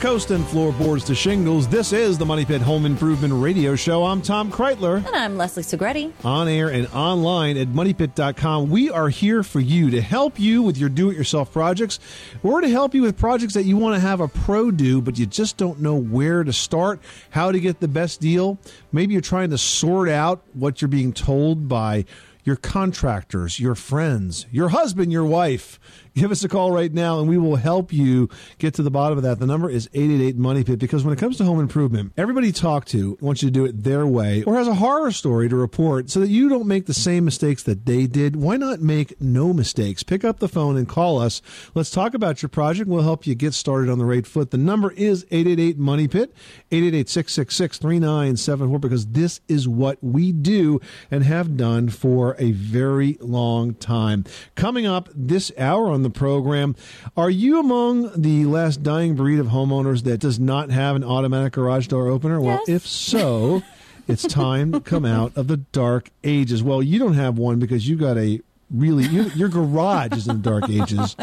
Coast and floorboards to shingles, this is the Money Pit Home Improvement Radio Show. I'm Tom Kraeutler. And I'm Leslie Segrete. On air and online at MoneyPit.com. We are here for you to help you with your do it yourself projects or to help you with projects that you want to have a pro do, but you just don't know where to start, how to get the best deal. Maybe you're trying to sort out what you're being told by your contractors, your friends, your husband, your wife give us a call right now and we will help you get to the bottom of that. The number is 888 Money Pit because when it comes to home improvement, everybody you talk to wants you to do it their way or has a horror story to report so that you don't make the same mistakes that they did. Why not make no mistakes? Pick up the phone and call us. Let's talk about your project. We'll help you get started on the right foot. The number is 888 Money Pit, 888 666 3974 because this is what we do and have done for a very long time. Coming up this hour on the program. Are you among the last dying breed of homeowners that does not have an automatic garage door opener? Well, if so, it's time to come out of the dark ages. Well, you don't have one because you got a really your, your garage is in the dark ages.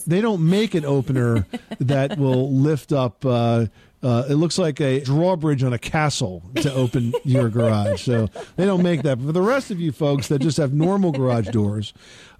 they don't make an opener that will lift up. Uh, uh, it looks like a drawbridge on a castle to open your garage. So they don't make that. But for the rest of you folks that just have normal garage doors,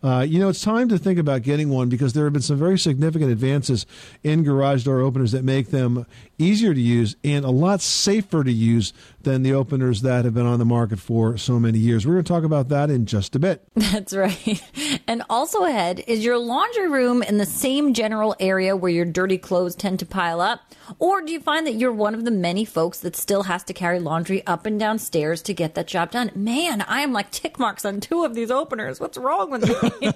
uh, you know, it's time to think about getting one because there have been some very significant advances in garage door openers that make them easier to use and a lot safer to use than the openers that have been on the market for so many years. We're going to talk about that in just a bit. That's right. And also ahead is your laundry room in the same general area where your dirty clothes tend to pile up? Or do you find that you're one of the many folks that still has to carry laundry up and down stairs to get that job done? Man, I am like tick marks on two of these openers. What's wrong with me?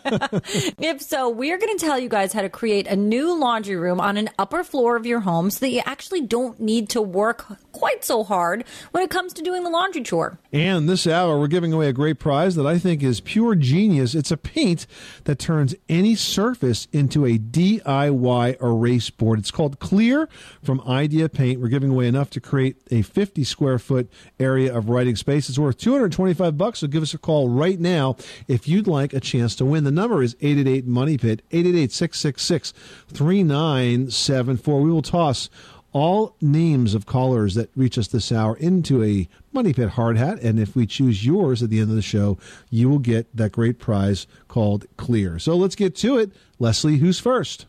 if so, we're going to tell you guys how to create a new laundry room on an upper floor of your home so that you actually don't need to work quite so hard when it comes to doing the laundry chore. And this hour, we're giving away a great prize that I think is pure genius. It's a paint that turns any surface into a DIY erase board. It's called Clear from Idea Paint. We're giving away enough to create a 50 square foot area of writing space. It's worth 225 bucks. So give us a call right now if you'd like a chance to win. The number is 888 Money Pit, 888 666 3974. We will toss all names of callers that reach us this hour into a Money Pit hard hat. And if we choose yours at the end of the show, you will get that great prize called Clear. So let's get to it. Leslie, who's first?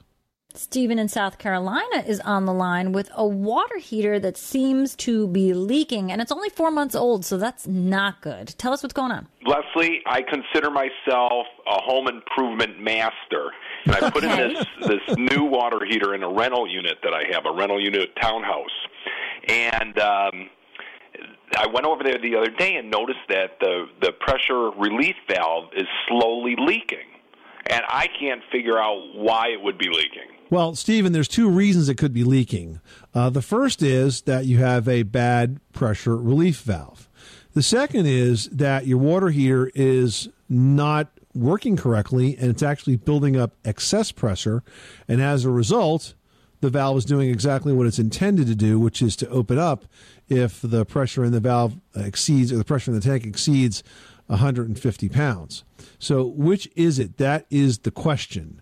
Stephen in South Carolina is on the line with a water heater that seems to be leaking, and it's only four months old, so that's not good. Tell us what's going on. Leslie, I consider myself a home improvement master, and I put in this this new water heater in a rental unit that I have, a rental unit townhouse, and. Um, I went over there the other day and noticed that the the pressure relief valve is slowly leaking, and I can't figure out why it would be leaking. Well, Stephen, there's two reasons it could be leaking. Uh, the first is that you have a bad pressure relief valve. The second is that your water heater is not working correctly and it's actually building up excess pressure. And as a result, the valve is doing exactly what it's intended to do, which is to open up if the pressure in the valve exceeds or the pressure in the tank exceeds 150 pounds. So, which is it? That is the question.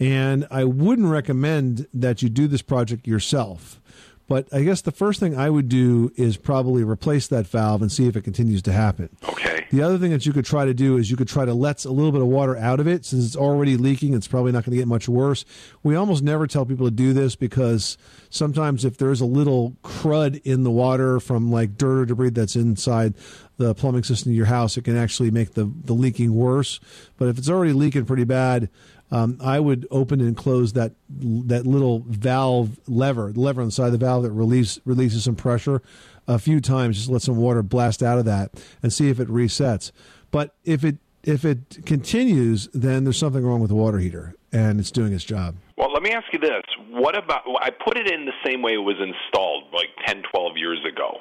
And I wouldn't recommend that you do this project yourself. But I guess the first thing I would do is probably replace that valve and see if it continues to happen. Okay. The other thing that you could try to do is you could try to let a little bit of water out of it. Since it's already leaking, it's probably not going to get much worse. We almost never tell people to do this because sometimes if there's a little crud in the water from like dirt or debris that's inside the plumbing system of your house, it can actually make the, the leaking worse. But if it's already leaking pretty bad, um, I would open and close that that little valve lever, the lever on the side of the valve that release, releases some pressure a few times. Just let some water blast out of that and see if it resets. But if it if it continues, then there's something wrong with the water heater and it's doing its job. Well, let me ask you this. What about I put it in the same way it was installed like 10, 12 years ago.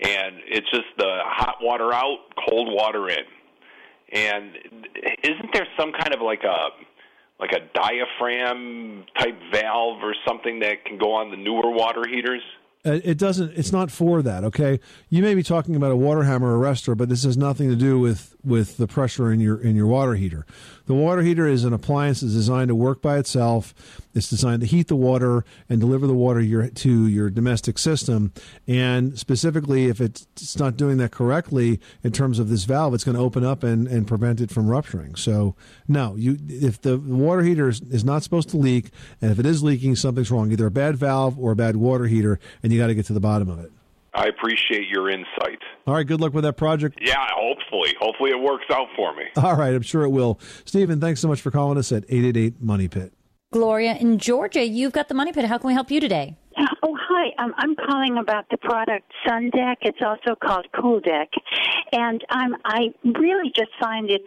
And it's just the hot water out, cold water in. And isn't there some kind of like a like a diaphragm type valve or something that can go on the newer water heaters? Uh, it doesn't. It's not for that. Okay, you may be talking about a water hammer arrestor, but this has nothing to do with with the pressure in your in your water heater. The water heater is an appliance that's designed to work by itself. It's designed to heat the water and deliver the water your, to your domestic system. And specifically, if it's not doing that correctly in terms of this valve, it's going to open up and, and prevent it from rupturing. So, no, you if the water heater is, is not supposed to leak, and if it is leaking, something's wrong. Either a bad valve or a bad water heater, and you got to get to the bottom of it. I appreciate your insight. All right, good luck with that project. Yeah, hopefully. Hopefully it works out for me. All right, I'm sure it will. Stephen, thanks so much for calling us at 888 Money Pit. Gloria in Georgia, you've got the Money Pit. How can we help you today? Oh, hi. Um, I'm calling about the product Sun Deck. It's also called Cool Deck, and um, I really just find it's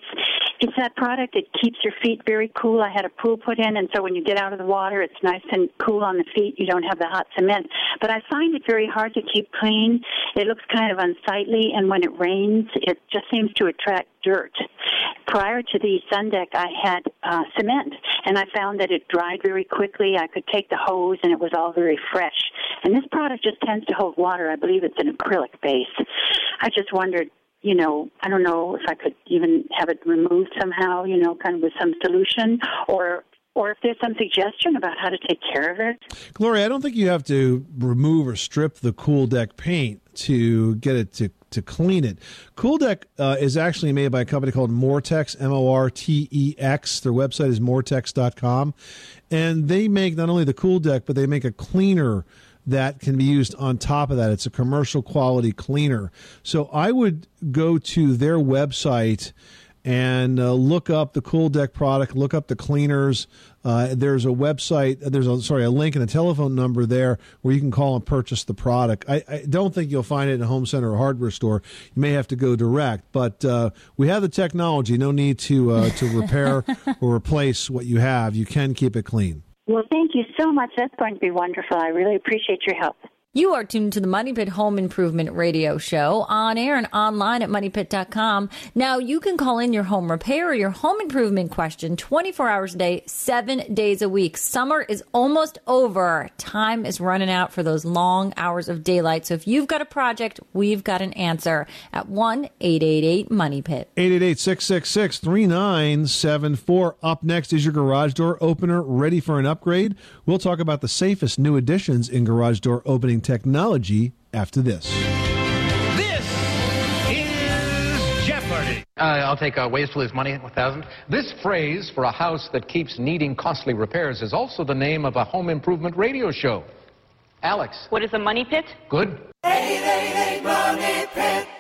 it's that product that keeps your feet very cool. I had a pool put in, and so when you get out of the water, it's nice and cool on the feet. You don't have the hot cement, but I find it very hard to keep clean. It looks kind of unsightly, and when it rains, it just seems to attract dirt. Prior to the Sun Deck, I had uh, cement, and I found that it dried very quickly. I could take the hose, and it was all very fresh. And this product just tends to hold water. I believe it's an acrylic base. I just wondered, you know, I don't know if I could even have it removed somehow, you know, kind of with some solution, or or if there's some suggestion about how to take care of it. Gloria, I don't think you have to remove or strip the Cool Deck paint to get it to, to clean it. Cool Deck uh, is actually made by a company called Mortex, M O R T E X. Their website is mortex.com. And they make not only the Cool Deck, but they make a cleaner that can be used on top of that. It's a commercial quality cleaner. So I would go to their website and uh, look up the Cool Deck product, look up the cleaners. Uh, there's a website, there's a sorry, a link and a telephone number there where you can call and purchase the product. I, I don't think you'll find it in a home center or hardware store. You may have to go direct, but uh, we have the technology. No need to uh, to repair or replace what you have. You can keep it clean. Well, thank you so much. That's going to be wonderful. I really appreciate your help. You are tuned to the Money Pit Home Improvement Radio Show on air and online at moneypit.com. Now you can call in your home repair or your home improvement question 24 hours a day, seven days a week. Summer is almost over. Time is running out for those long hours of daylight. So if you've got a project, we've got an answer at 1 888 Money Pit. 888 666 3974. Up next is your garage door opener ready for an upgrade. We'll talk about the safest new additions in garage door opening technology after this. This is Jeopardy! Uh, I'll take uh, ways to lose money, 1000 This phrase for a house that keeps needing costly repairs is also the name of a home improvement radio show. Alex. What is a money pit? Good. 888 Money Pit.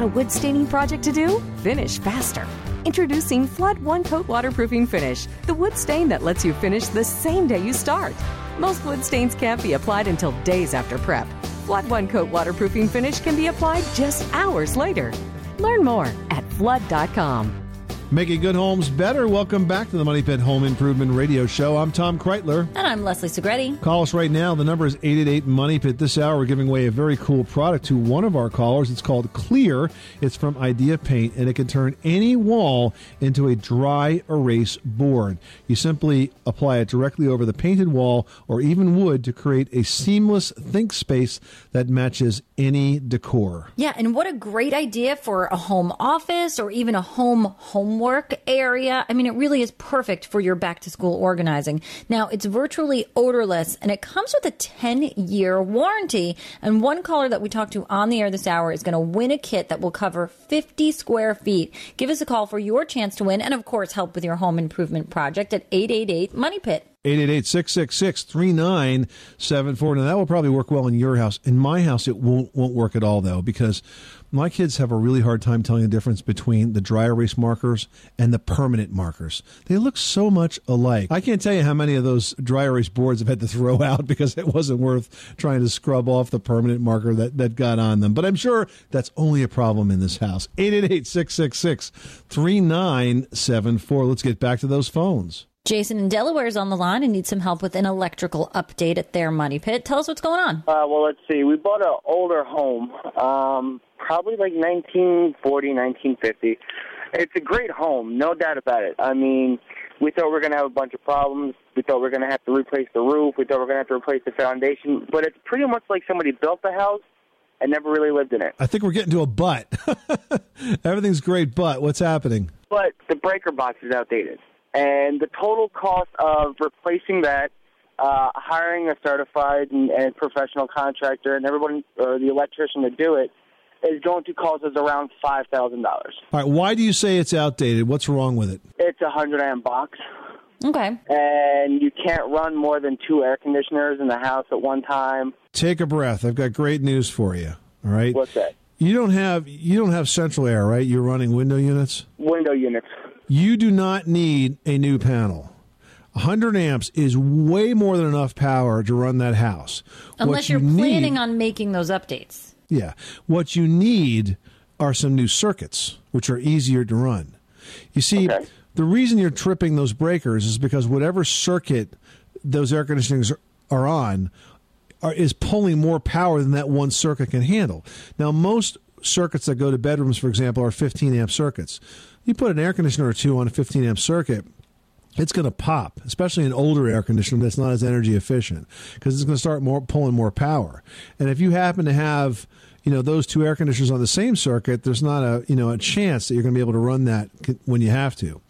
Got a wood staining project to do? Finish faster. Introducing Flood One Coat Waterproofing Finish, the wood stain that lets you finish the same day you start. Most wood stains can't be applied until days after prep. Flood One Coat Waterproofing Finish can be applied just hours later. Learn more at flood.com. Making good homes better. Welcome back to the Money Pit Home Improvement Radio Show. I'm Tom Kraeutler. And I'm Leslie Segrete. Call us right now. The number is 888 Money Pit. This hour, we're giving away a very cool product to one of our callers. It's called Clear. It's from Idea Paint, and it can turn any wall into a dry erase board. You simply apply it directly over the painted wall or even wood to create a seamless think space that matches any decor. Yeah, and what a great idea for a home office or even a home homework area. I mean, it really is perfect for your back to school organizing. Now, it's virtually odorless and it comes with a 10 year warranty. And one caller that we talked to on the air this hour is going to win a kit that will cover 50 square feet. Give us a call for your chance to win and, of course, help with your home improvement project at 888 Money Pit. 888-666-3974. Now that will probably work well in your house. In my house it won't won't work at all though because my kids have a really hard time telling the difference between the dry erase markers and the permanent markers. They look so much alike. I can't tell you how many of those dry erase boards I've had to throw out because it wasn't worth trying to scrub off the permanent marker that, that got on them. But I'm sure that's only a problem in this house. 888-666-3974. Let's get back to those phones. Jason in Delaware is on the line and needs some help with an electrical update at their money pit. Tell us what's going on. Uh, well, let's see. We bought an older home, um, probably like 1940, 1950. It's a great home, no doubt about it. I mean, we thought we were going to have a bunch of problems. We thought we were going to have to replace the roof. We thought we were going to have to replace the foundation. But it's pretty much like somebody built the house and never really lived in it. I think we're getting to a but. Everything's great, but what's happening? But the breaker box is outdated. And the total cost of replacing that, uh, hiring a certified and, and professional contractor and everyone, or the electrician to do it, is going to cost us around $5,000. All right, why do you say it's outdated? What's wrong with it? It's a 100 amp box. Okay. And you can't run more than two air conditioners in the house at one time. Take a breath. I've got great news for you. All right. What's that? You don't have you don't have central air, right? You're running window units. Window units. You do not need a new panel. 100 amps is way more than enough power to run that house. What Unless you you're planning need- on making those updates. Yeah. What you need are some new circuits, which are easier to run. You see, the reason you're tripping those breakers is because whatever circuit those air conditionings are on are, is pulling more power than that one circuit can handle. Now, most circuits that go to bedrooms, for example, are 15 amp circuits. You put an air conditioner or two on a 15 amp circuit, it's going to pop, especially an older air conditioner that's not as energy efficient, because it's going to start more pulling more power. And if you happen to have, you know, those two air conditioners on the same circuit, there's not a you know a chance that you're going to be able to run that when you have to.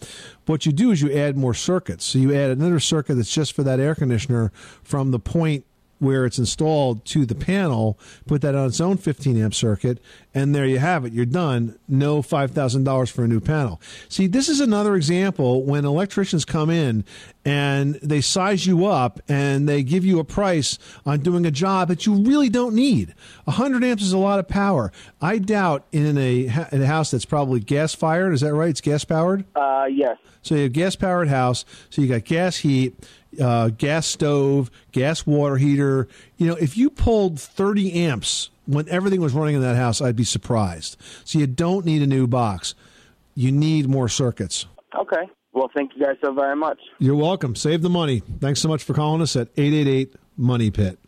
What you do is you add more circuits. So you add another circuit that's just for that air conditioner from the point where it's installed to the panel, put that on its own 15 amp circuit, and there you have it. You're done. No $5,000 for a new panel. See, this is another example when electricians come in and they size you up and they give you a price on doing a job that you really don't need. 100 amps is a lot of power. I doubt in a, in a house that's probably gas fired, is that right? It's gas powered? Uh, yes. So you have gas powered house. So you got gas heat, uh, gas stove, gas water heater. You know, if you pulled 30 amps when everything was running in that house, I'd be surprised. So you don't need a new box. You need more circuits. Okay. Well, thank you guys so very much. You're welcome. Save the money. Thanks so much for calling us at 888 Money Pit.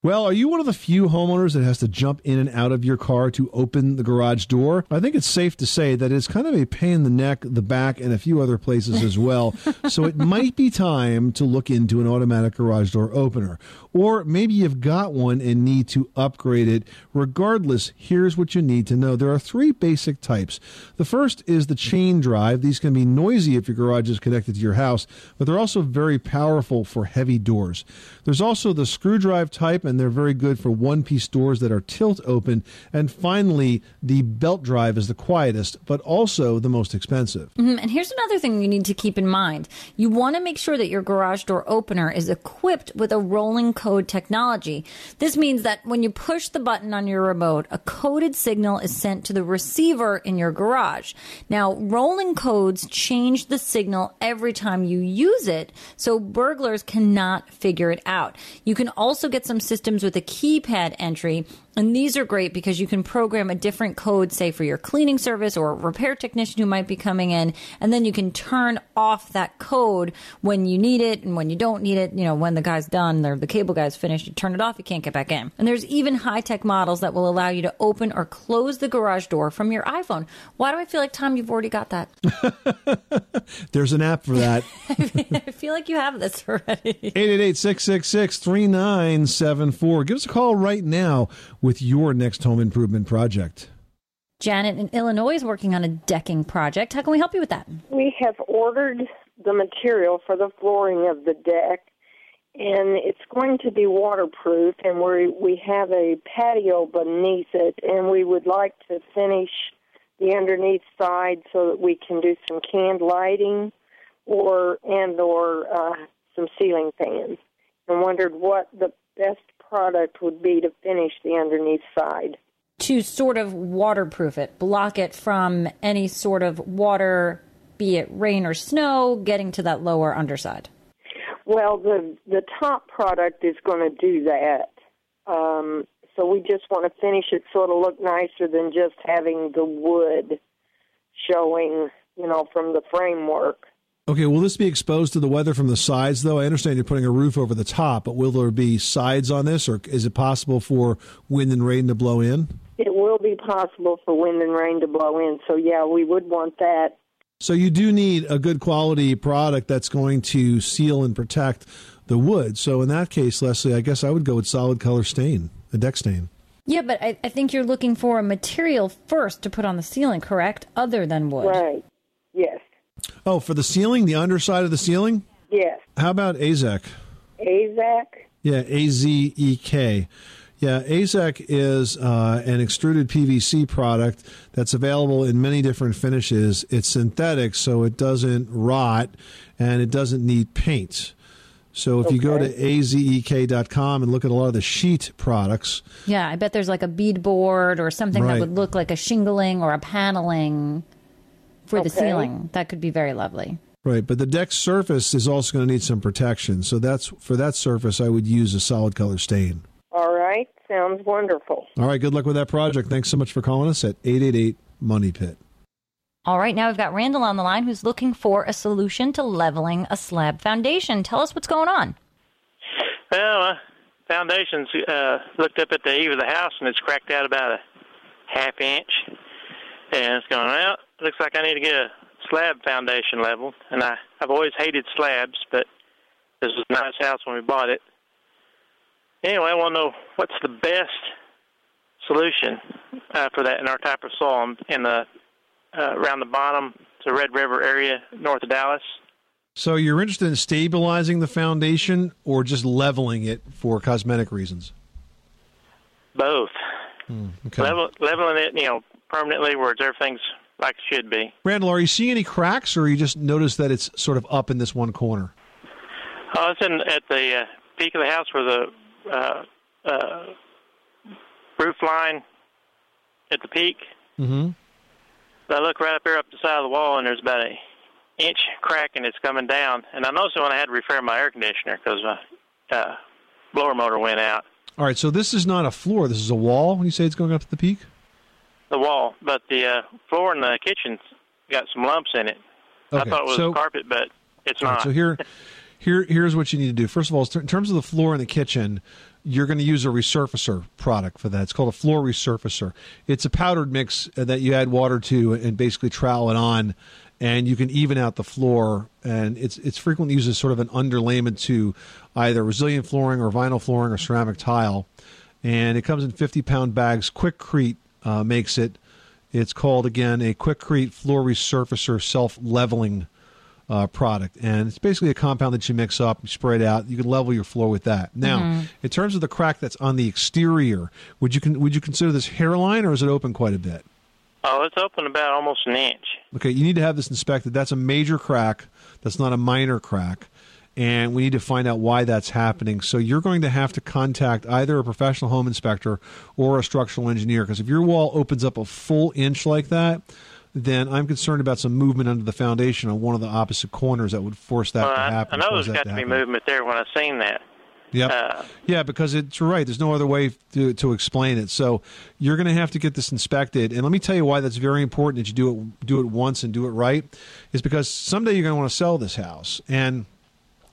Well, are you one of the few homeowners that has to jump in and out of your car to open the garage door? I think it's safe to say that it's kind of a pain in the neck, the back, and a few other places as well. so it might be time to look into an automatic garage door opener. Or maybe you've got one and need to upgrade it. Regardless, here's what you need to know. There are three basic types. The first is the chain drive. These can be noisy if your garage is connected to your house, but they're also very powerful for heavy doors. There's also the screw drive type, and they're very good for one piece doors that are tilt open. And finally, the belt drive is the quietest, but also the most expensive. Mhm. And here's another thing you need to keep in mind. You want to make sure that your garage door opener is equipped with a rolling code technology. This means that when you push the button on your remote, a coded signal is sent to the receiver in your garage. Now, rolling codes change the signal every time you use it, so burglars cannot figure it out. You can also get some systems with a keypad entry and these are great because you can program a different code, say for your cleaning service or a repair technician who might be coming in, and then you can turn off that code when you need it and when you don't need it. You know, when the guy's done, or the cable guy's finished, you turn it off, you can't get back in. And there's even high tech models that will allow you to open or close the garage door from your iPhone. Why do I feel like, Tom, you've already got that? There's an app for that. I feel like you have this already. 888-666-3974. Give us a call right now with your next home improvement project. Janet in Illinois is working on a decking project. How can we help you with that? We have ordered the material for the flooring of the deck, and it's going to be waterproof. And we we have a patio beneath it, and we would like to finish the underneath side so that we can do some canned lighting, or and or uh, some ceiling fans. And wondered what the best product would be to finish the underneath side. to sort of waterproof it, block it from any sort of water, be it rain or snow, getting to that lower underside. Well, the the top product is going to do that. Um, so we just want to finish it so it'll look nicer than just having the wood showing, you know, from the framework. Okay, will this be exposed to the weather from the sides, though? I understand you're putting a roof over the top, but will there be sides on this, or is it possible for wind and rain to blow in? it will be possible for wind and rain to blow in. So yeah, we would want that. So you do need a good quality product that's going to seal and protect the wood. So in that case, Leslie, I guess I would go with solid color stain, a deck stain. Yeah, but I, I think you're looking for a material first to put on the ceiling, correct? Other than wood. Right. Yes. Oh, for the ceiling, the underside of the ceiling? Yes. How about AZEK? AZEK. Yeah, A Z E K. Yeah, AZEK is uh, an extruded PVC product that's available in many different finishes. It's synthetic, so it doesn't rot and it doesn't need paint. So if you go to azek.com and look at a lot of the sheet products, Yeah, I bet there's like a beadboard or something Right. that would look like a shingling or a paneling for the ceiling. That could be very lovely. right, but the deck surface is also going to need some protection. So that's for that surface I would use a solid color stain. All right. Sounds wonderful. All right, good luck with that project. Thanks so much for calling us at 888 Money Pit. All right, now we've got Randall on the line who's looking for a solution to leveling a slab foundation. Tell us what's going on. Well, uh, foundation's uh, looked up at the eave of the house and it's cracked out about a half inch. And it's going, well, looks like I need to get a slab foundation leveled. And I, I've always hated slabs, but this was a nice house when we bought it. Anyway, I want to know what's the best solution uh, for that in our type of soil in the uh, around the bottom, the Red River area north of Dallas. So you're interested in stabilizing the foundation or just leveling it for cosmetic reasons? Both. Okay. Level, leveling it, you know, permanently where everything's like it should be. Randall, are you seeing any cracks or you just notice that it's sort of up in this one corner? Oh, it's in at the uh, peak of the house where the uh, uh, roof line at the peak. Mm-hmm. I look right up here up the side of the wall, and there's about an inch crack, and it's coming down. And I noticed it when I had to repair my air conditioner because my uh, blower motor went out. All right, so this is not a floor. This is a wall when you say it's going up to the peak? The wall, but the uh, floor in the kitchen's got some lumps in it. I thought it was so- carpet, but it's All right, not. so here, here, here's what you need to do. First of all, in terms of the floor in the kitchen, you're going to use a resurfacer product for that. It's called a floor resurfacer. It's a powdered mix uh, that you add water to and basically trowel it on, and you can even out the floor. And it's it's frequently used as sort of an underlayment to either resilient flooring or vinyl flooring or ceramic tile. And it comes in 50 pound bags. Quikrete uh, makes it. It's called again a Quikrete floor resurfacer self leveling uh, product, and it's basically a compound that you mix up, you spray it out. You can level your floor with that. Now, Mhm. in terms of the crack that's on the exterior, would you con- would you consider this hairline, or is it open quite a bit? Oh, it's open about almost an inch. Okay, you need to have this inspected. That's a major crack. That's not a minor crack. And we need to find out why that's happening. So you're going to have to contact either a professional home inspector or a structural engineer. Because if your wall opens up a full inch like that, then I'm concerned about some movement under the foundation on one of the opposite corners that would force that well, to happen. I know cause there's got to be movement there when I seen that. Yep. Uh, yeah, because it's right. There's no other way to, to explain it. So you're going to have to get this inspected. And let me tell you why that's very important that you do it do it once and do it right. Is because someday you're going to want to sell this house, and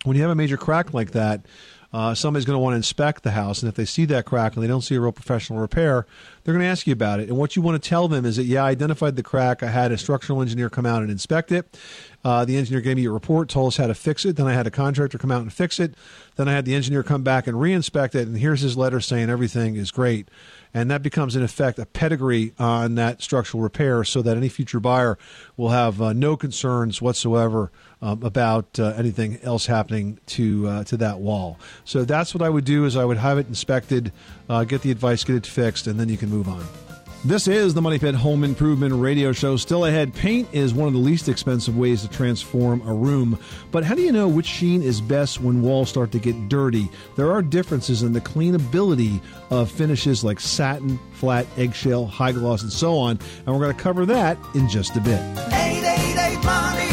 when you have a major crack like that. Uh, somebody's going to want to inspect the house, and if they see that crack and they don't see a real professional repair, they're going to ask you about it. And what you want to tell them is that, yeah, I identified the crack. I had a structural engineer come out and inspect it. Uh, the engineer gave me a report, told us how to fix it. Then I had a contractor come out and fix it. Then I had the engineer come back and re-inspect it. And here's his letter saying everything is great. And that becomes, in effect, a pedigree on that structural repair so that any future buyer will have uh, no concerns whatsoever um, about uh, anything else happening to uh, to that wall. So that's what I would do is I would have it inspected, uh, get the advice, get it fixed, and then you can move on. This is the Money Pit Home Improvement Radio Show. Still ahead, paint is one of the least expensive ways to transform a room. But how do you know which sheen is best when walls start to get dirty? There are differences in the cleanability of finishes like satin, flat, eggshell, high gloss, and so on. And we're going to cover that in just a bit. 888 Money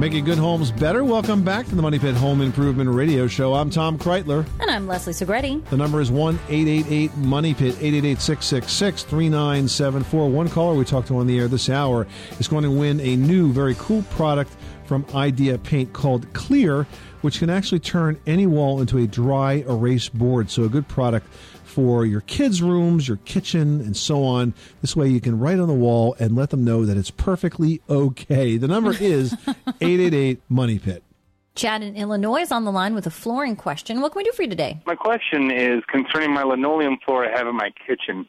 Making good homes better. Welcome back to the Money Pit Home Improvement Radio Show. I'm Tom Kraeutler. And I'm Leslie Segrete. The number is 1 888 Money Pit, 888 666 3974. One caller we talked to on the air this hour is going to win a new, very cool product from Idea Paint called Clear, which can actually turn any wall into a dry erase board. So, a good product for your kids' rooms, your kitchen, and so on. This way you can write on the wall and let them know that it's perfectly okay. The number is 888 Money Pit. Chad in Illinois is on the line with a flooring question. What can we do for you today? My question is concerning my linoleum floor I have in my kitchen.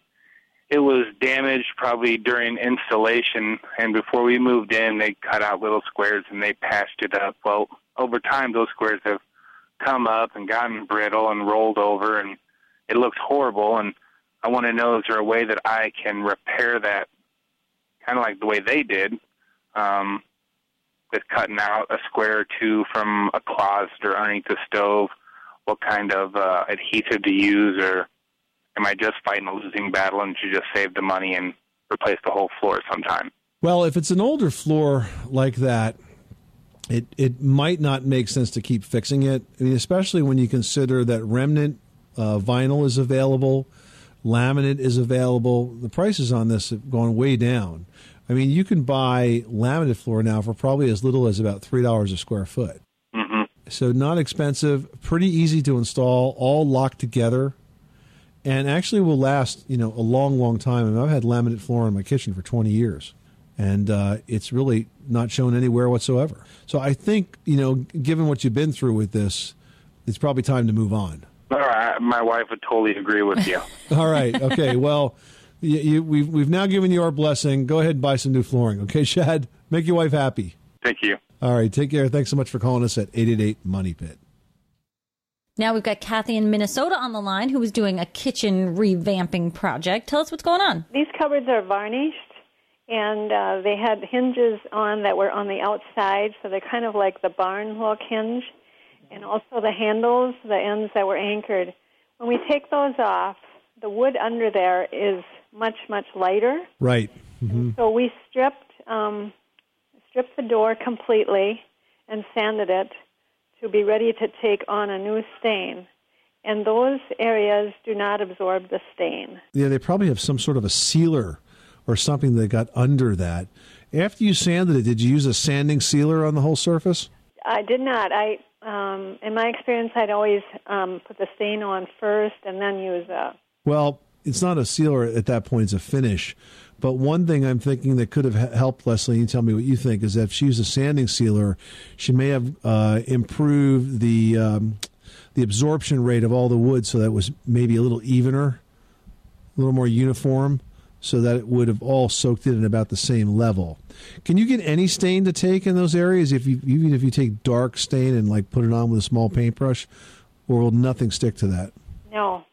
It was damaged probably during installation, and before we moved in, they cut out little squares and they patched it up. Well, over time, those squares have come up and gotten brittle and rolled over, and it looked horrible. And I want to know is there a way that I can repair that, kind of like the way they did, um, with cutting out a square or two from a closet or underneath the stove? What kind of uh, adhesive to use, or am I just fighting a losing battle and should just save the money and replace the whole floor sometime? Well, if it's an older floor like that, it it might not make sense to keep fixing it. I mean, especially when you consider that remnant uh, vinyl is available, laminate is available. The prices on this have gone way down. I mean, you can buy laminate floor now for probably as little as about three dollars a square foot. Mm-hmm. So not expensive, pretty easy to install, all locked together, and actually will last you know a long, long time. I mean, I've had laminate floor in my kitchen for twenty years, and uh, it's really not shown anywhere whatsoever. So I think you know, given what you've been through with this, it's probably time to move on. All right, my wife would totally agree with you. All right. Okay. Well, you, you, we've we've now given you our blessing. Go ahead and buy some new flooring. Okay, Shad. Make your wife happy. Thank you. All right. Take care. Thanks so much for calling us at eight eight eight Money Pit. Now we've got Kathy in Minnesota on the line who is doing a kitchen revamping project. Tell us what's going on. These cupboards are varnished, and uh, they had hinges on that were on the outside, so they're kind of like the barn hook hinge, and also the handles, the ends that were anchored. When we take those off, the wood under there is much much lighter. Right. Mm-hmm. So we stripped um, stripped the door completely and sanded it to be ready to take on a new stain. And those areas do not absorb the stain. Yeah, they probably have some sort of a sealer or something that got under that. After you sanded it, did you use a sanding sealer on the whole surface? I did not. I, um, in my experience, I'd always um, put the stain on first and then use a. Well, it's not a sealer at that point; it's a finish. But one thing I'm thinking that could have helped Leslie, you tell me what you think, is that if she used a sanding sealer, she may have uh, improved the um, the absorption rate of all the wood, so that was maybe a little evener, a little more uniform, so that it would have all soaked in at about the same level. Can you get any stain to take in those areas if you even if you take dark stain and like put it on with a small paintbrush, or will nothing stick to that? No.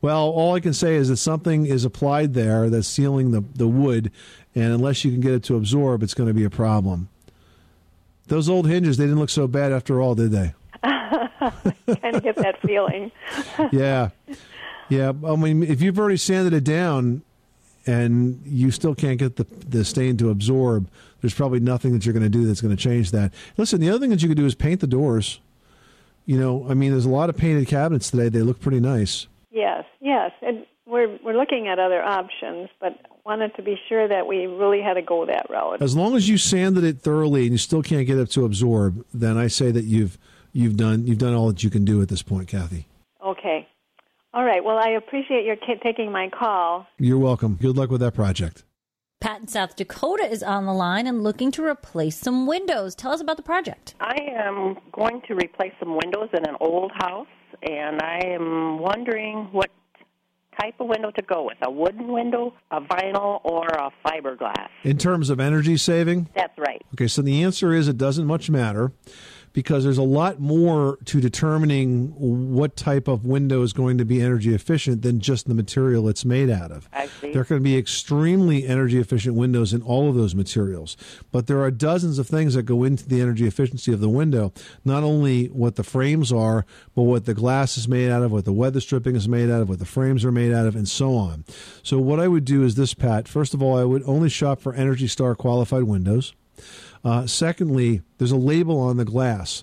Well, all I can say is that something is applied there that's sealing the, the wood, and unless you can get it to absorb, it's going to be a problem. Those old hinges, they didn't look so bad after all, did they? kind of get that feeling. yeah. Yeah. I mean, if you've already sanded it down and you still can't get the, the stain to absorb, there's probably nothing that you're going to do that's going to change that. Listen, the other thing that you could do is paint the doors. You know, I mean, there's a lot of painted cabinets today. They look pretty nice. Yes, yes. And we're we're looking at other options, but wanted to be sure that we really had to go that route. As long as you sanded it thoroughly and you still can't get it to absorb, then I say that you've you've done you've done all that you can do at this point, Kathy. Okay. All right. Well, I appreciate your ki- taking my call. You're welcome. Good luck with that project. Pat in South Dakota is on the line and looking to replace some windows. Tell us about the project. I am going to replace some windows in an old house, and I am wondering what type of window to go with a wooden window, a vinyl, or a fiberglass. In terms of energy saving? That's right. Okay, so the answer is it doesn't much matter because there's a lot more to determining what type of window is going to be energy efficient than just the material it's made out of. I see. There can be extremely energy efficient windows in all of those materials, but there are dozens of things that go into the energy efficiency of the window. Not only what the frames are, but what the glass is made out of, what the weather stripping is made out of, what the frames are made out of, and so on. So what I would do is this, Pat. First of all, I would only shop for Energy Star qualified windows. Uh, secondly, there's a label on the glass,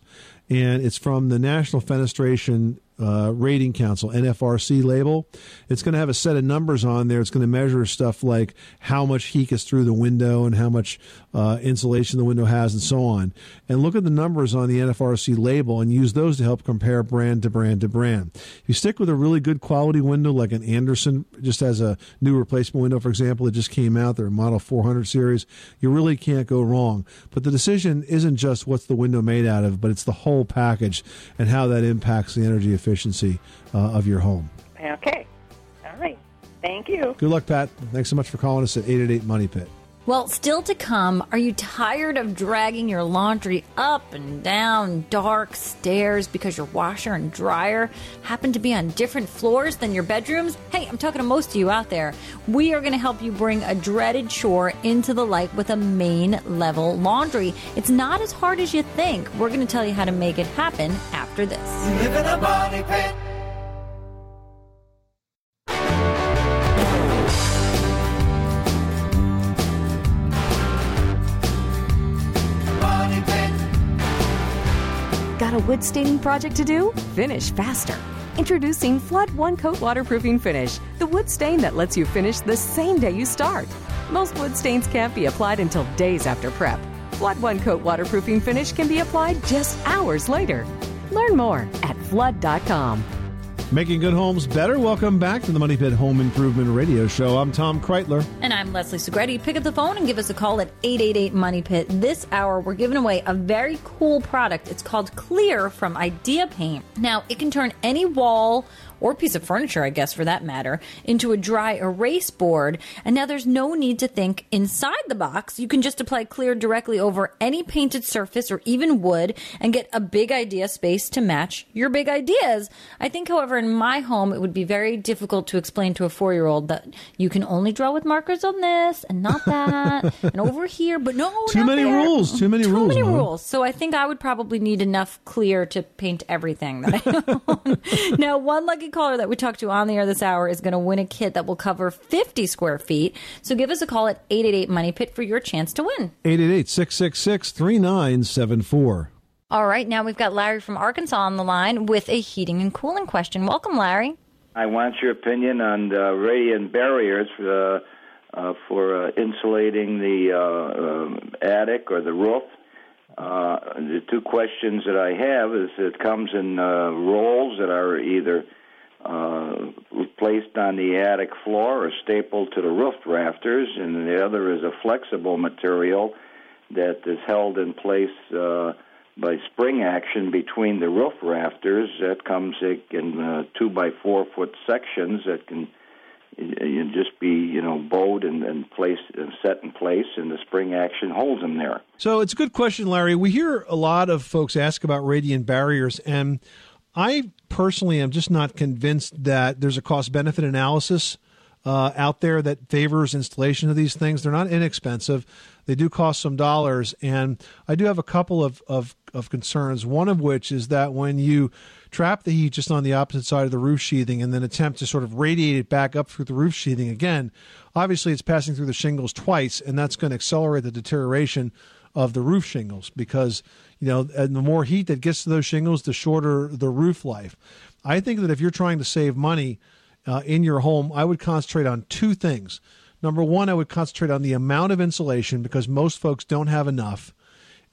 and it's from the National Fenestration uh, Rating Council, NFRC label. It's going to have a set of numbers on there. It's going to measure stuff like how much heat gets through the window and how much uh, insulation the window has and so on. And look at the numbers on the NFRC label and use those to help compare brand to brand to brand. If you stick with a really good quality window like an Andersen, just as a new replacement window, for example, that just came out, their Model 400 series, you really can't go wrong. But the decision isn't just what's the window made out of, but it's the whole package and how that impacts the energy uh, of your home. Okay. All right. Thank you. Good luck, Pat. Thanks so much for calling us at 888 Money Pit. Well, still to come, are you tired of dragging your laundry up and down dark stairs because your washer and dryer happen to be on different floors than your bedrooms? Hey, I'm talking to most of you out there. We are going to help you bring a dreaded chore into the light with a main level laundry. It's not as hard as you think. We're going to tell you how to make it happen after this. Wood staining project to do? Finish faster. Introducing Flood One Coat Waterproofing Finish, the wood stain that lets you finish the same day you start. Most wood stains can't be applied until days after prep. Flood One Coat Waterproofing Finish can be applied just hours later. Learn more at flood.com. Making good homes better. Welcome back to the Money Pit Home Improvement Radio Show. I'm Tom Kraeutler. And I'm Leslie Segrete. Pick up the phone and give us a call at 888 Money Pit. This hour, we're giving away a very cool product. It's called Clear from Idea Paint. Now, it can turn any wall or piece of furniture, I guess, for that matter, into a dry erase board. And now there's no need to think inside the box. You can just apply clear directly over any painted surface or even wood and get a big idea space to match your big ideas. I think, however, in my home, it would be very difficult to explain to a four year old that you can only draw with markers on this and not that and over here, but no, Too many there. rules. Too many Too rules. many Mom. rules. So I think I would probably need enough clear to paint everything that I own. now, one lucky caller that we talked to on the air this hour is going to win a kit that will cover 50 square feet. So give us a call at 888 Money Pit for your chance to win. 888 666 3974. All right, now we've got Larry from Arkansas on the line with a heating and cooling question. Welcome, Larry. I want your opinion on the radiant barriers for, uh, uh, for uh, insulating the uh, um, attic or the roof. Uh, the two questions that I have is it comes in uh, rolls that are either uh, placed on the attic floor or stapled to the roof rafters, and the other is a flexible material that is held in place uh, by spring action between the roof rafters. That comes in uh, two by four foot sections that can you just be you know bowed and, and placed and set in place, and the spring action holds them there. So it's a good question, Larry. We hear a lot of folks ask about radiant barriers, and I personally am just not convinced that there's a cost benefit analysis uh, out there that favors installation of these things. They're not inexpensive. They do cost some dollars, and I do have a couple of, of, of concerns. One of which is that when you trap the heat just on the opposite side of the roof sheathing and then attempt to sort of radiate it back up through the roof sheathing again, obviously it's passing through the shingles twice, and that's going to accelerate the deterioration of the roof shingles because you know and the more heat that gets to those shingles, the shorter the roof life. I think that if you're trying to save money uh, in your home, I would concentrate on two things. Number one, I would concentrate on the amount of insulation because most folks don't have enough.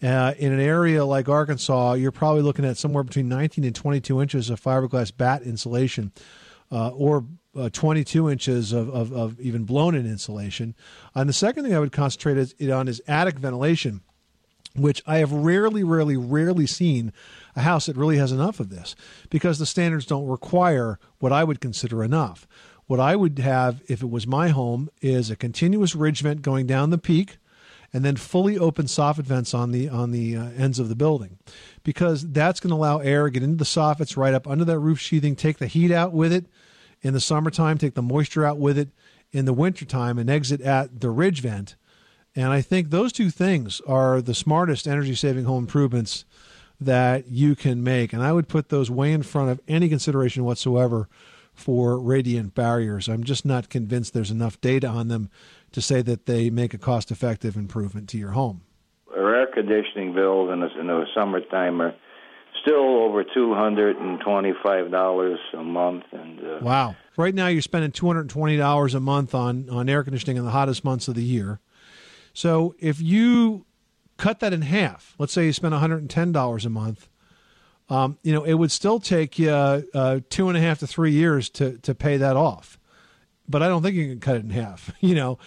Uh, in an area like Arkansas, you're probably looking at somewhere between 19 and 22 inches of fiberglass bat insulation, uh, or uh, 22 inches of, of, of even blown in insulation. And the second thing I would concentrate on is attic ventilation, which I have rarely, rarely, rarely seen a house that really has enough of this because the standards don't require what I would consider enough. What I would have if it was my home is a continuous ridge vent going down the peak and then fully open soffit vents on the on the uh, ends of the building because that's going to allow air get into the soffits right up under that roof sheathing take the heat out with it in the summertime take the moisture out with it in the wintertime and exit at the ridge vent and i think those two things are the smartest energy saving home improvements that you can make and i would put those way in front of any consideration whatsoever for radiant barriers i'm just not convinced there's enough data on them to say that they make a cost effective improvement to your home. Our air conditioning bills in the, in the summertime are still over two hundred and twenty-five dollars a month, and uh, Wow. Right now, you're spending two hundred and twenty dollars a month on on air conditioning in the hottest months of the year. So if you cut that in half, let's say you spend one hundred and ten dollars a month, um, you know it would still take you uh, two and a half to three years to to pay that off. But I don't think you can cut it in half. You know,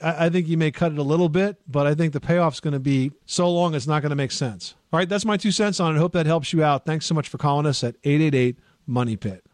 I, I think you may cut it a little bit, but I think the payoff's going to be so long it's not going to make sense. All right, that's my two cents on it. Hope that helps you out. Thanks so much for calling us at eight eight eight Money Pit.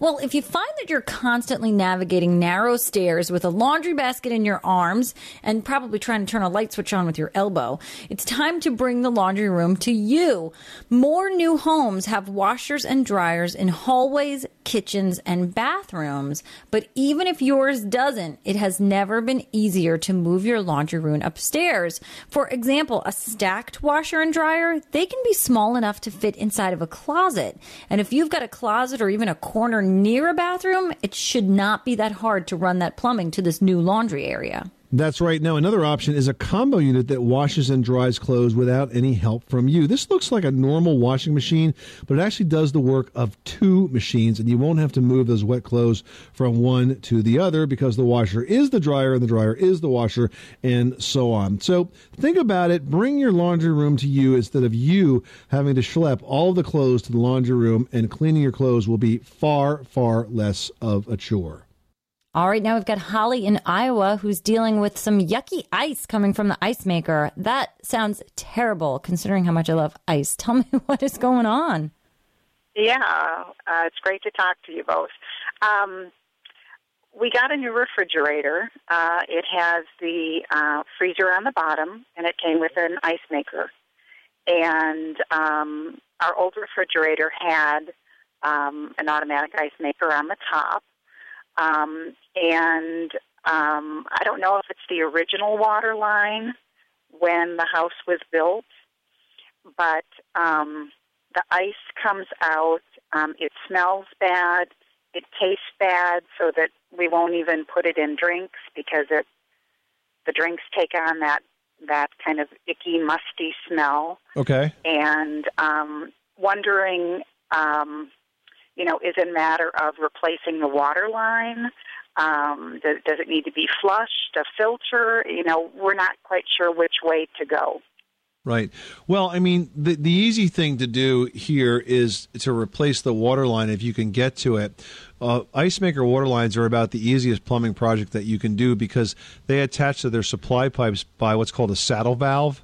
Well, if you find that you're constantly navigating narrow stairs with a laundry basket in your arms and probably trying to turn a light switch on with your elbow, it's time to bring the laundry room to you. More new homes have washers and dryers in hallways, kitchens, and bathrooms, but even if yours doesn't, it has never been easier to move your laundry room upstairs. For example, a stacked washer and dryer, they can be small enough to fit inside of a closet. And if you've got a closet or even a corner near a bathroom, it should not be that hard to run that plumbing to this new laundry area. That's right. Now, another option is a combo unit that washes and dries clothes without any help from you. This looks like a normal washing machine, but it actually does the work of two machines, and you won't have to move those wet clothes from one to the other because the washer is the dryer and the dryer is the washer, and so on. So think about it. Bring your laundry room to you instead of you having to schlep all the clothes to the laundry room, and cleaning your clothes will be far, far less of a chore. All right, now we've got Holly in Iowa who's dealing with some yucky ice coming from the ice maker. That sounds terrible considering how much I love ice. Tell me what is going on. Yeah, uh, it's great to talk to you both. Um, we got a new refrigerator. Uh, it has the uh, freezer on the bottom, and it came with an ice maker. And um, our old refrigerator had um, an automatic ice maker on the top. Um, and um, I don't know if it's the original water line when the house was built, but um, the ice comes out. Um, it smells bad. It tastes bad, so that we won't even put it in drinks because it the drinks take on that that kind of icky, musty smell. Okay. And um, wondering, um, you know, is a matter of replacing the water line? Um, does, does it need to be flushed? A filter? You know, we're not quite sure which way to go. Right. Well, I mean, the the easy thing to do here is to replace the water line if you can get to it. Uh, ice maker water lines are about the easiest plumbing project that you can do because they attach to their supply pipes by what's called a saddle valve.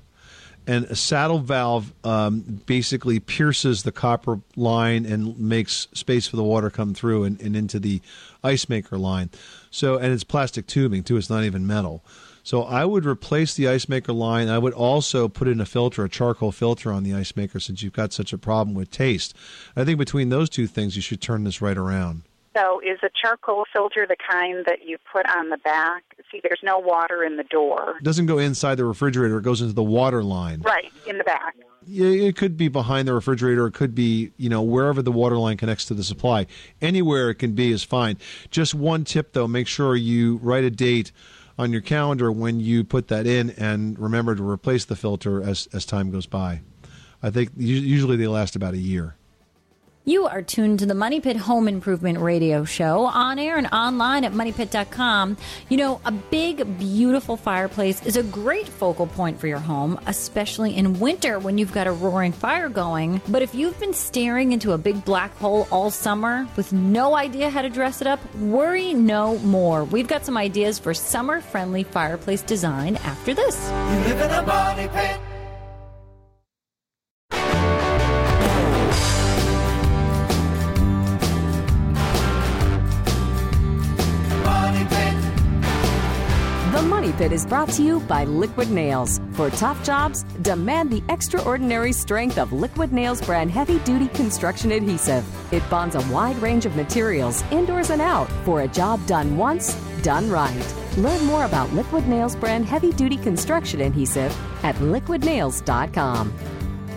And a saddle valve um, basically pierces the copper line and makes space for the water come through and, and into the ice maker line. So, and it's plastic tubing too; it's not even metal. So I would replace the ice maker line. I would also put in a filter, a charcoal filter on the ice maker since you've got such a problem with taste. I think between those two things, you should turn this right around. So, is a charcoal filter the kind that you put on the back? See, there's no water in the door. It doesn't go inside the refrigerator, it goes into the water line. Right, in the back. Yeah, it could be behind the refrigerator. It could be, you know, wherever the water line connects to the supply. Anywhere it can be is fine. Just one tip, though, make sure you write a date on your calendar when you put that in and remember to replace the filter as, as time goes by. I think usually they last about a year. You are tuned to the Money Pit Home Improvement Radio Show on air and online at moneypit.com. You know, a big, beautiful fireplace is a great focal point for your home, especially in winter when you've got a roaring fire going. But if you've been staring into a big black hole all summer with no idea how to dress it up, worry no more. We've got some ideas for summer friendly fireplace design after this. Money Pit is brought to you by Liquid Nails. For tough jobs, demand the extraordinary strength of Liquid Nails brand heavy duty construction adhesive. It bonds a wide range of materials, indoors and out, for a job done once, done right. Learn more about Liquid Nails brand heavy duty construction adhesive at liquidnails.com.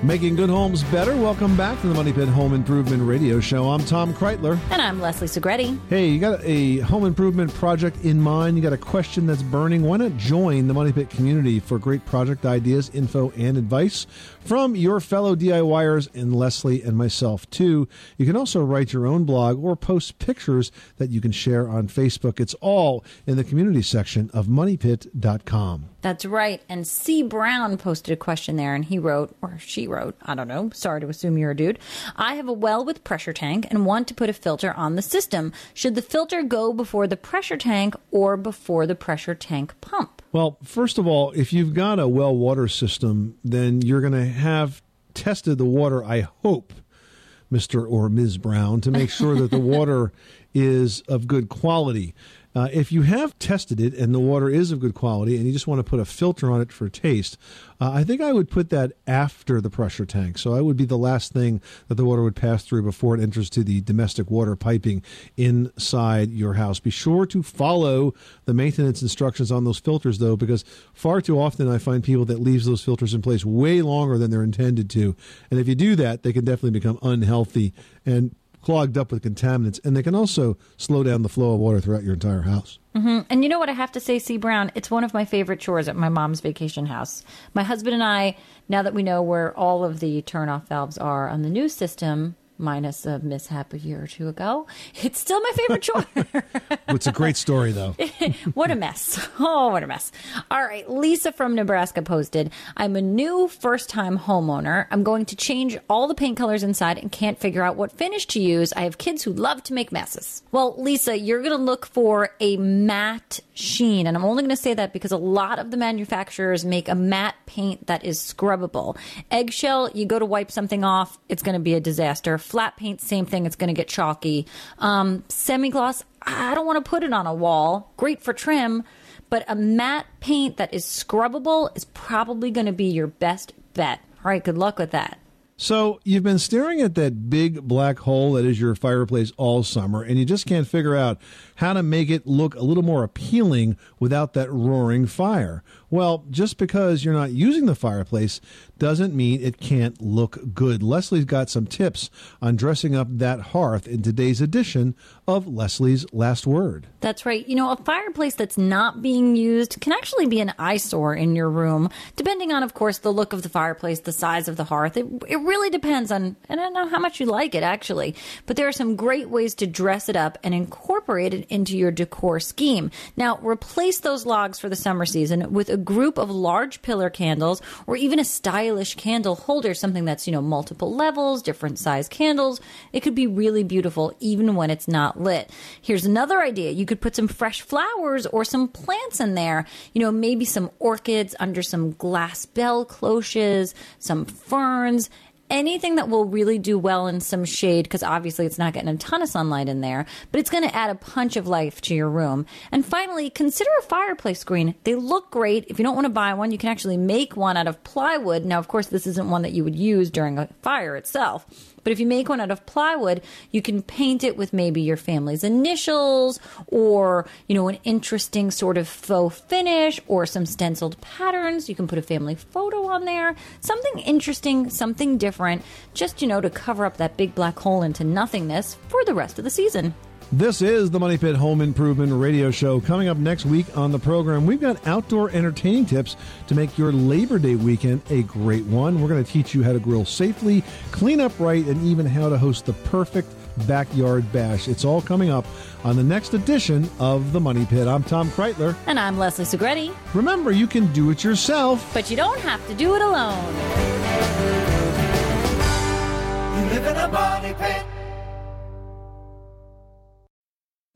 Making good homes better. Welcome back to the Money Pit Home Improvement Radio Show. I'm Tom Kraeutler. And I'm Leslie Segrete. Hey, you got a home improvement project in mind? You got a question that's burning? Why not join the Money Pit community for great project ideas, info, and advice from your fellow DIYers and Leslie and myself, too. You can also write your own blog or post pictures that you can share on Facebook. It's all in the community section of moneypit.com. That's right. And C. Brown posted a question there, and he wrote, or she wrote, I don't know, sorry to assume you're a dude. I have a well with pressure tank and want to put a filter on the system. Should the filter go before the pressure tank or before the pressure tank pump? Well, first of all, if you've got a well water system, then you're going to have tested the water, I hope, Mr. or Ms. Brown, to make sure that the water is of good quality. Uh, if you have tested it and the water is of good quality and you just want to put a filter on it for taste, uh, I think I would put that after the pressure tank. So I would be the last thing that the water would pass through before it enters to the domestic water piping inside your house. Be sure to follow the maintenance instructions on those filters, though, because far too often I find people that leaves those filters in place way longer than they're intended to. And if you do that, they can definitely become unhealthy and clogged up with contaminants, and they can also slow down the flow of water throughout your entire house. hmm And you know what I have to say, C. Brown? It's one of my favorite chores at my mom's vacation house. My husband and I, now that we know where all of the turn-off valves are on the new system, minus a mishap a year or two ago, it's still my favorite chore. it's a great story, though. what a mess. Oh, what a mess. All right. Lisa from Nebraska posted I'm a new first time homeowner. I'm going to change all the paint colors inside and can't figure out what finish to use. I have kids who love to make messes. Well, Lisa, you're going to look for a matte sheen. And I'm only going to say that because a lot of the manufacturers make a matte paint that is scrubbable. Eggshell, you go to wipe something off, it's going to be a disaster. Flat paint, same thing, it's going to get chalky. Um, Semi gloss, I don't want to put it on a wall. Great for trim, but a matte paint that is scrubbable is probably going to be your best bet. All right, good luck with that. So you've been staring at that big black hole that is your fireplace all summer, and you just can't figure out how to make it look a little more appealing without that roaring fire. Well, just because you're not using the fireplace doesn't mean it can't look good. Leslie's got some tips on dressing up that hearth in today's edition of Leslie's Last Word. That's right. You know, a fireplace that's not being used can actually be an eyesore in your room, depending on, of course, the look of the fireplace, the size of the hearth. It, it really depends on, and I don't know how much you like it, actually. But there are some great ways to dress it up and incorporate it into your decor scheme. Now, replace those logs for the summer season with a group of large pillar candles or even a stylish candle holder, something that's, you know, multiple levels, different size candles. It could be really beautiful even when it's not lit. Here's another idea. You could put some fresh flowers or some plants in there. You know, maybe some orchids under some glass bell cloches, some ferns anything that will really do well in some shade because obviously it's not getting a ton of sunlight in there, but it's going to add a punch of life to your room. And finally, consider a fireplace screen. They look great. If you don't want to buy one, you can actually make one out of plywood. Now, of course, this isn't one that you would use during a fire itself. But if you make one out of plywood, you can paint it with maybe your family's initials or, you know, an interesting sort of faux finish or some stenciled patterns. You can put a family photo on there. Something interesting, something different, just, you know, to cover up that big black hole into nothingness for the rest of the season. This is the Money Pit Home Improvement Radio Show. Coming up next week on the program, we've got outdoor entertaining tips to make your Labor Day weekend a great one. We're going to teach you how to grill safely, clean up right, and even how to host the perfect backyard bash. It's all coming up on the next edition of the Money Pit. I'm Tom Kraeutler. And I'm Leslie Segrete. Remember, you can do it yourself, but you don't have to do it alone. You live in a money pit.